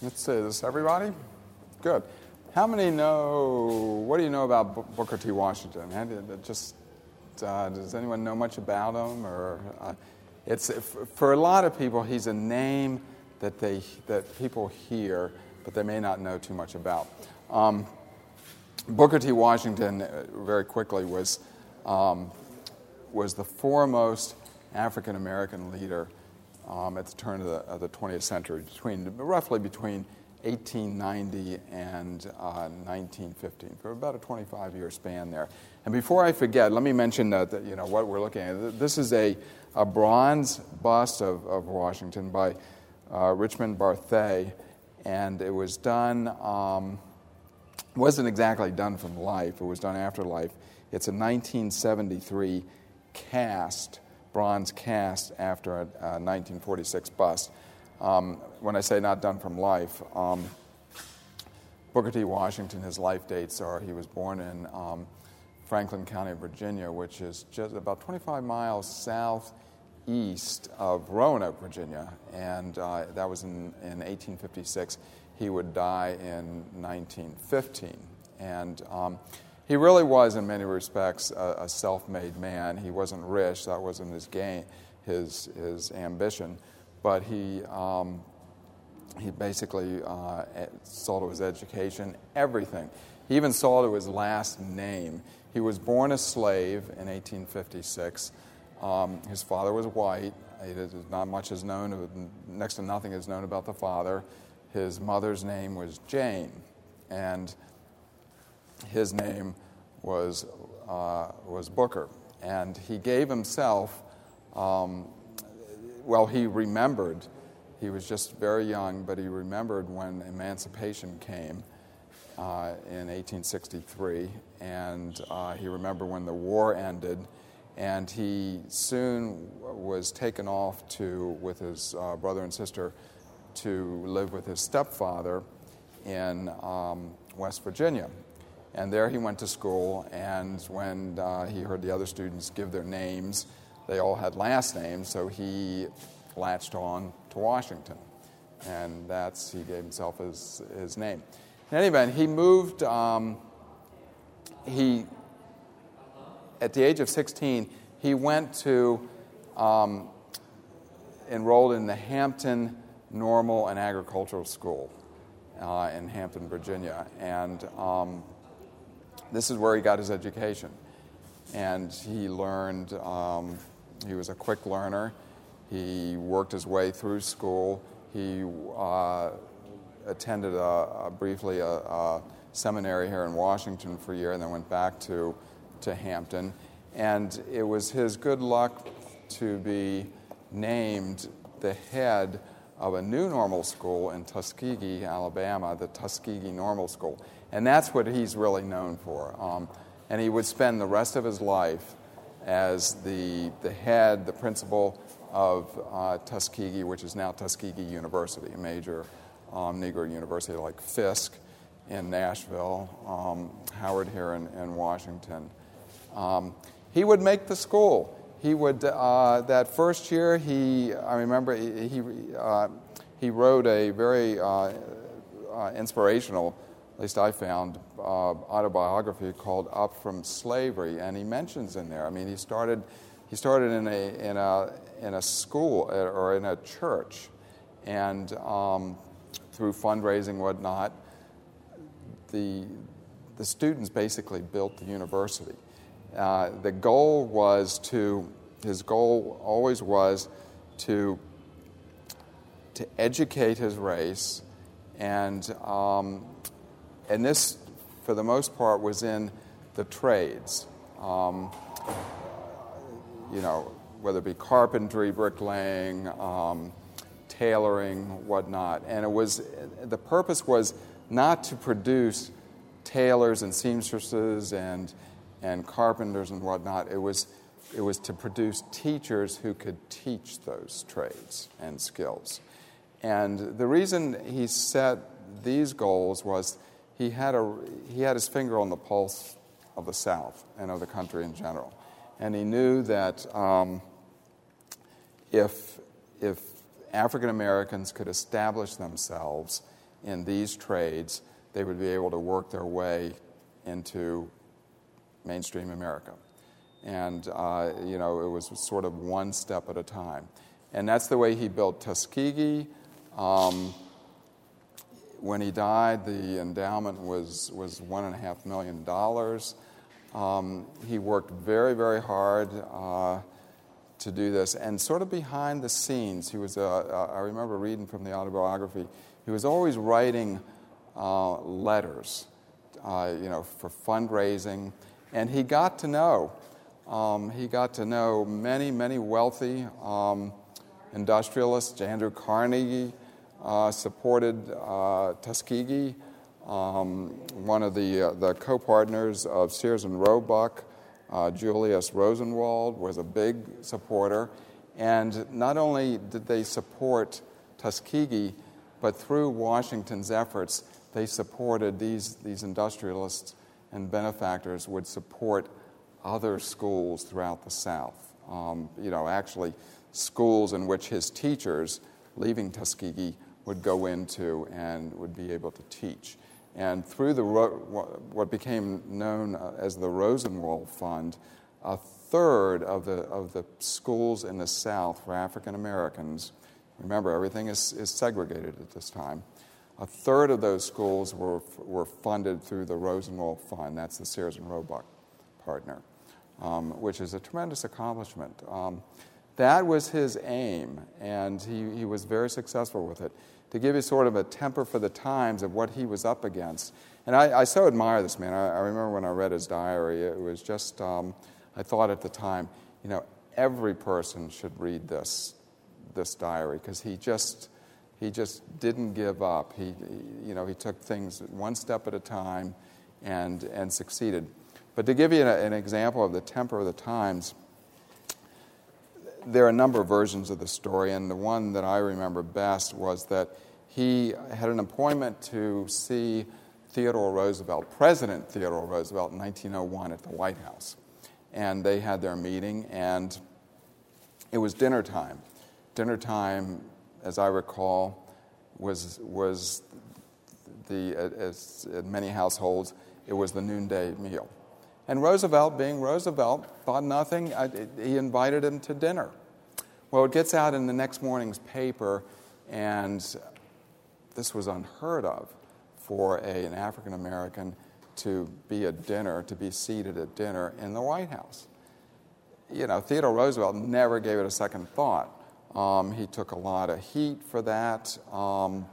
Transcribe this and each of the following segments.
Let's see, this everybody? Good. How many know, what do you know about Booker T. Washington? Just, uh, does anyone know much about him? Or, uh, it's, for a lot of people, he's a name that, they, that people hear, but they may not know too much about. Um, Booker T. Washington, uh, very quickly, was, um, was the foremost African American leader um, at the turn of the, of the, 20th century, between, roughly between 1890 and uh, 1915, for about a 25 year span there. And before I forget, let me mention that, that, you know, what we're looking at. This is a, a bronze bust of, of Washington by uh, Richmond Barthé, and it was done, um, wasn't exactly done from life, it was done after life. It's a 1973 cast bronze cast after a, a 1946 bust. Um, when I say not done from life, um, Booker T. Washington, his life dates are he was born in um, Franklin County, Virginia, which is just about 25 miles southeast of Roanoke, Virginia, and uh, that was in, in 1856. He would die in 1915. And um, he really was, in many respects, a, a self made man. He wasn't rich, that wasn't his gain, his, his ambition, but he, um, he basically uh, saw to his education, everything. He even saw to his last name. He was born a slave in 1856. Um, his father was white. Not much is known, next to nothing is known about the father. His mother's name was Jane. And his name was, uh, was Booker. And he gave himself, um, well, he remembered, he was just very young, but he remembered when emancipation came uh, in 1863, and uh, he remembered when the war ended. And he soon was taken off to, with his uh, brother and sister, to live with his stepfather in um, West Virginia. And there he went to school, and when uh, he heard the other students give their names, they all had last names, so he latched on to Washington. And that's, he gave himself his, his name. In any event, he moved, um, he, at the age of 16, he went to, um, enrolled in the Hampton Normal and Agricultural School uh, in Hampton, Virginia. And um, this is where he got his education. And he learned, um, he was a quick learner. He worked his way through school. He uh, attended a, a briefly a, a, seminary here in Washington for a year and then went back to, to Hampton. And it was his good luck to be named the head of a new normal school in Tuskegee, Alabama, the Tuskegee Normal School. And that's what he's really known for. Um, and he would spend the rest of his life as the, the head, the principal of uh, Tuskegee, which is now Tuskegee University, a major um, Negro university like Fisk in Nashville, um, Howard here in, in Washington. Um, he would make the school. He would, uh, that first year, he, I remember he, he, uh, he wrote a very uh, uh, inspirational at least I found, uh, autobiography called Up from Slavery, and he mentions in there. I mean, he started, he started in a, in a, in a school uh, or in a church, and um, through fundraising, whatnot, the, the students basically built the university. Uh, the goal was to, his goal always was to, to educate his race and um, and this, for the most part, was in the trades. Um, you know, whether it be carpentry, bricklaying, um, tailoring, whatnot. And it was, the purpose was not to produce tailors and seamstresses and, and carpenters and whatnot. It was, it was to produce teachers who could teach those trades and skills. And the reason he set these goals was he had, a, he had his finger on the pulse of the South and of the country in general. And he knew that um, if, if African Americans could establish themselves in these trades, they would be able to work their way into mainstream America. And, uh, you know, it was sort of one step at a time. And that's the way he built Tuskegee. Um, when he died, the endowment was, was $1.5 million. Um, he worked very, very hard uh, to do this. And sort of behind the scenes, he was, uh, uh, I remember reading from the autobiography, he was always writing uh, letters, uh, you know, for fundraising. And he got to know, um, he got to know many, many wealthy um, industrialists. Andrew Carnegie uh, supported uh, Tuskegee, um, one of the, uh, the co partners of Sears and Roebuck. Uh, Julius Rosenwald was a big supporter. And not only did they support Tuskegee, but through Washington's efforts, they supported these, these industrialists and benefactors would support other schools throughout the South. Um, you know, actually, schools in which his teachers, leaving Tuskegee, would go into and would be able to teach. And through the, what became known uh, as the Rosenwald Fund, a third of the, of the schools in the South for African Americans, remember everything is, is segregated at this time, a third of those schools were, were funded through the Rosenwald Fund, that's the Sears and Roebuck partner, um, which is a tremendous accomplishment. Um, that was his aim, and he, he was very successful with it. To give you sort of a temper for the times of what he was up against. And I, I so admire this man. I, I, remember when I read his diary, it was just, um, I thought at the time, you know, every person should read this, this diary, because he just, he just didn't give up. He, you know, he took things one step at a time and, and succeeded. But to give you an, an example of the temper of the times, there are a number of versions of the story, and the one that I remember best was that he had an appointment to see Theodore Roosevelt, President Theodore Roosevelt, in 1901 at the White House. And they had their meeting, and it was dinner time. Dinner time, as I recall, was, was the, as in many households, it was the noonday meal. And Roosevelt, being Roosevelt, thought nothing. He invited him to dinner. Well, it gets out in the next morning's paper, and this was unheard of for a, an African American to be at dinner, to be seated at dinner in the White House. You know, Theodore Roosevelt never gave it a second thought. Um, he took a lot of heat for that, um,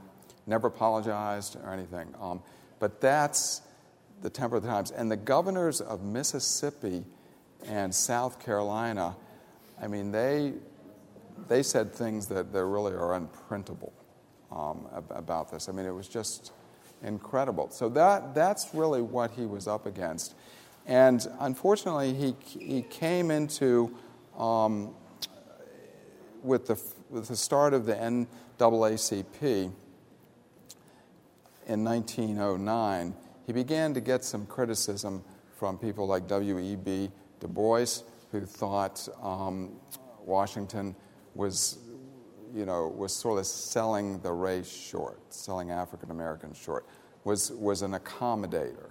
never apologized or anything. Um, but that's the temper of the times. And the governors of Mississippi and South Carolina, I mean, they, they said things that, that really are unprintable um, about this. I mean, it was just incredible. So that, that's really what he was up against. And unfortunately, he, he came into, um, with, the, with the start of the NAACP in 1909, he began to get some criticism from people like W.E.B. Du Bois, who thought um, Washington was, you know, was sort of selling the race short, selling African Americans short, was, was an accommodator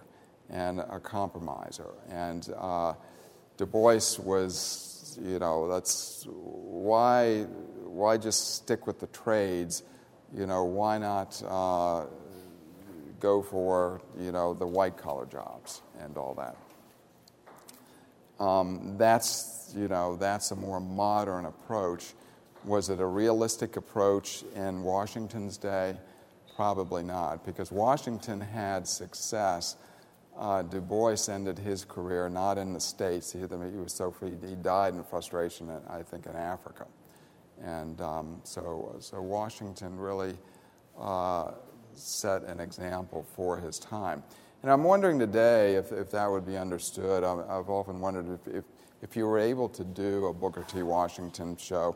and a compromiser. And uh, Du Bois was, you know, that's why, why just stick with the trades? You know, why not? Uh, go for you know the white collar jobs and all that. Um, that's you know that's a more modern approach. Was it a realistic approach in Washington's day? Probably not, because Washington had success. Uh, du Bois ended his career not in the States. He, he was so he died in frustration, I think, in Africa. And um, so, so Washington really uh, set an example for his time. And I'm wondering today if, if that would be understood. i have often wondered if, if, if, you were able to do a Booker T. Washington show,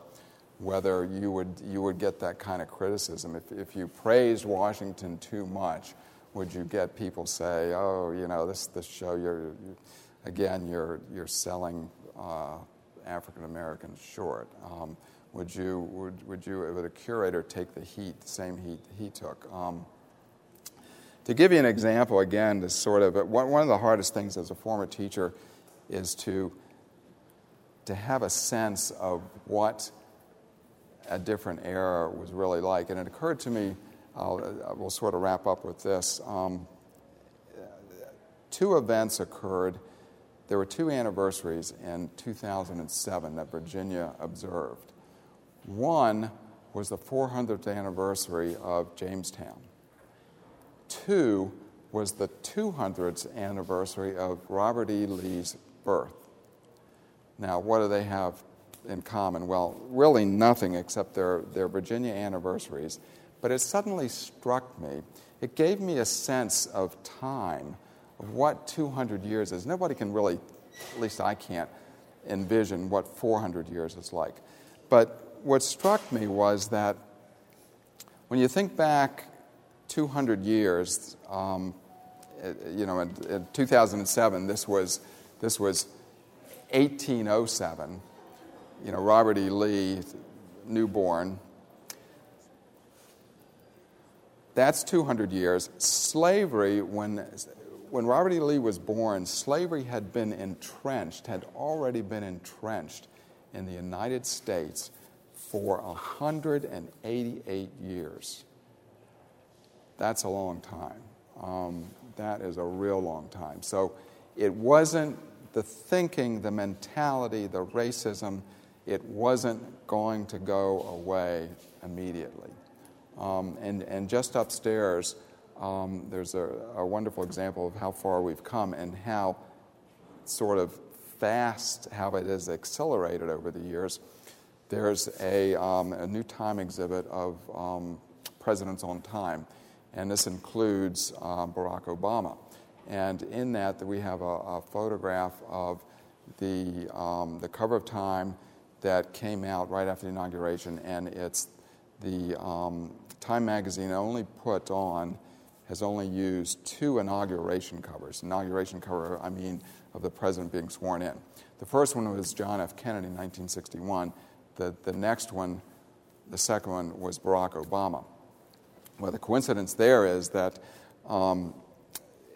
whether you would, you would get that kind of criticism. If, if you praised Washington too much, would you get people say, oh, you know, this, this show, you're, you, again, you're, you're selling uh, African Americans short? Um, would you, would, would you, would a curator take the heat, the same heat he took? Um, to give you an example, again, to sort of one of the hardest things as a former teacher is to to have a sense of what a different era was really like. And it occurred to me, I'll, we'll sort of wrap up with this. Um, two events occurred. There were two anniversaries in 2007 that Virginia observed. One was the 400th anniversary of Jamestown. Two was the 200th anniversary of Robert E. Lee's birth. Now, what do they have in common? Well, really nothing except their, their Virginia anniversaries. But it suddenly struck me, it gave me a sense of time, of what 200 years is. Nobody can really, at least I can't, envision what 400 years is like. But what struck me was that when you think back 200 years, um, you know, in, in 2007, this was, this was 1807, you know, Robert E. Lee, newborn. That's 200 years. Slavery, when, when Robert E. Lee was born, slavery had been entrenched, had already been entrenched in the United States for 188 years. That's a long time. Um, that is a real long time. So it wasn't the thinking, the mentality, the racism, it wasn't going to go away immediately. Um, and, and just upstairs, um, there's a, a, wonderful example of how far we've come and how sort of fast, how it has accelerated over the years. There's a, um, a new time exhibit of um, presidents on time, and this includes uh, Barack Obama. And in that, we have a, a photograph of the, um, the cover of Time that came out right after the inauguration, and it's the um, Time magazine only put on, has only used two inauguration covers. Inauguration cover, I mean, of the president being sworn in. The first one was John F. Kennedy in 1961. The, the next one, the second one, was Barack Obama. Well, the coincidence there is that um,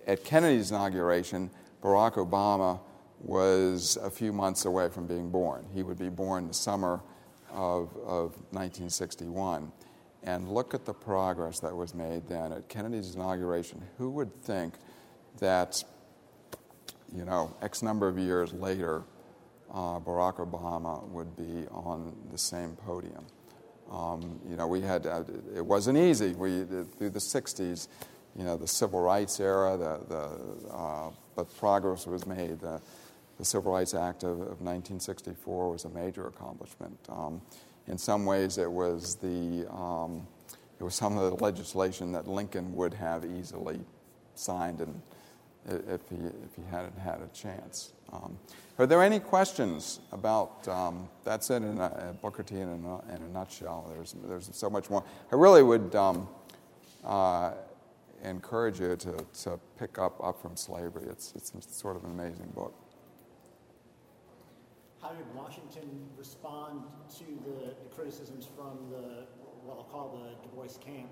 at Kennedy's inauguration, Barack Obama was a few months away from being born. He would be born the summer of, of 1961. And look at the progress that was made then at Kennedy's inauguration. Who would think that, you know, X number of years later, uh, Barack Obama would be on the same podium? Um, you know, we had, uh, it wasn't easy. We, through the 60s, you know, the civil rights era, the, the, uh, but progress was made. The, the Civil Rights Act of, of 1964 was a major accomplishment. Um, in some ways, it was the um, it was some of the legislation that Lincoln would have easily signed, and if he if he hadn't had a chance. Um, are there any questions about? Um, that's it in a, Booker T in a, in a, nutshell. There's there's so much more. I really would. Um, uh, encourage you to, to pick up Up from Slavery. It's, it's sort of an amazing book. How did Washington respond to the, the criticisms from the, what I'll call the Du Bois camp,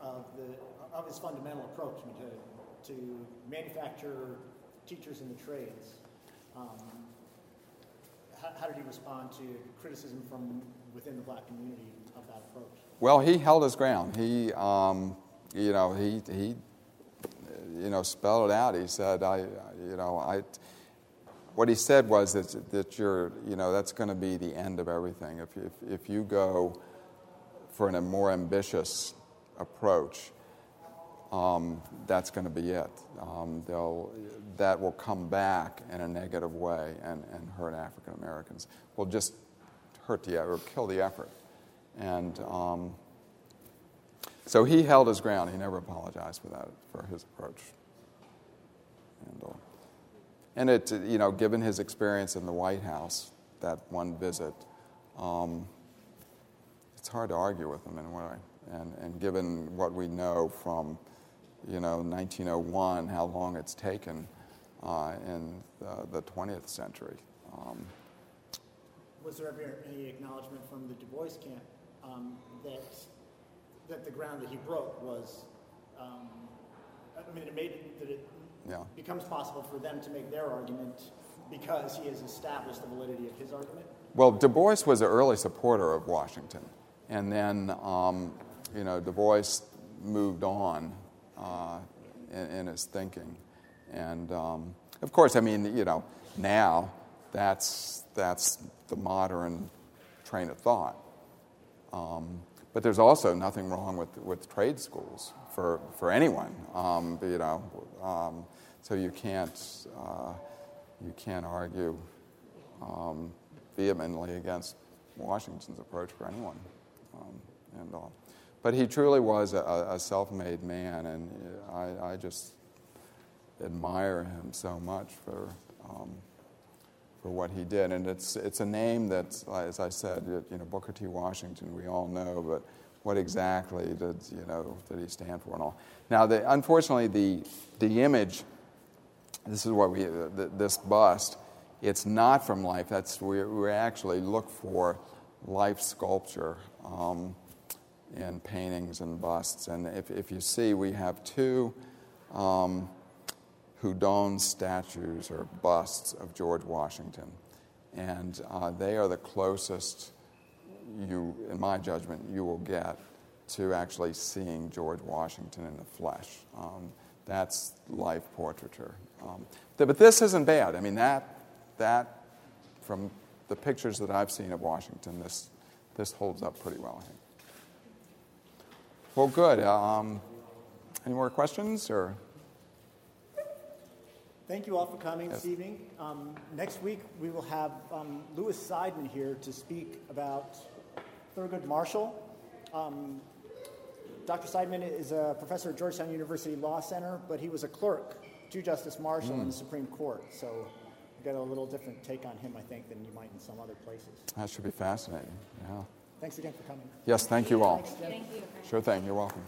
of, the, of his fundamental approach to, to manufacture teachers in the trades? Um, how, how, did he respond to criticism from within the black community of that approach? Well, he held his ground. He, um, you know, he, he you know, spelled it out. He said, I, you know, I, what he said was that, that you're, you know, that's going to be the end of everything. If, if, if you go for a more ambitious approach, um, that's going to be it. Um, they'll, that will come back in a negative way and, and hurt African Americans. Will just hurt the or kill the effort. And um, so he held his ground. He never apologized for that, for his approach. And, uh, and it, you know, given his experience in the White House, that one visit, um, it's hard to argue with him in a way. And, and given what we know from, you know, 1901, how long it's taken uh, in the, the 20th century. Um, was there ever any acknowledgement from the Du Bois camp um, that that the ground that he broke was um, I mean, it made that it Yeah. becomes possible for them to make their argument because he has established the validity of his argument. Well, Du Bois was an early supporter of Washington, and then um, you know Du Bois moved on uh, in, in his thinking, and um, of course, I mean, you know, now that's that's the modern train of thought. Um, but there's also nothing wrong with, with trade schools for, for anyone, um, you know. Um, so you can't, uh, you can't argue um, vehemently against Washington's approach for anyone. Um, and, uh, but he truly was a, a self-made man, and I, I just admire him so much for um, for what he did. And it's, it's a name that, as I said, you know, Booker T. Washington, we all know, but what exactly did, you know, did he stand for and all. Now, the, unfortunately, the, the image, this is what we, the, this bust, it's not from life. That's, we, we actually look for life sculpture um, in paintings and busts. And if, if you see, we have two um, Houdon statues or busts of George Washington. And uh, they are the closest you, in my judgment, you will get to actually seeing George Washington in the flesh. Um, that's life portraiture. Um, th- but this isn't bad. I mean, that, that, from the pictures that I've seen of Washington, this, this holds up pretty well. Well, good. Um, any more questions? or? Thank you all for coming Yes. this evening. Um, next week, we will have um, Louis Seidman here to speak about Thurgood Marshall. Um, Dr. Seidman is a professor at Georgetown University Law Center, but he was a clerk to Justice Marshall in the Supreme Court. So you got a little different take on him, I think, than you might in some other places. That should be fascinating. Yeah. Thanks again for coming. Yes, thank you all. Thanks, Thank you. Sure thing. You're welcome.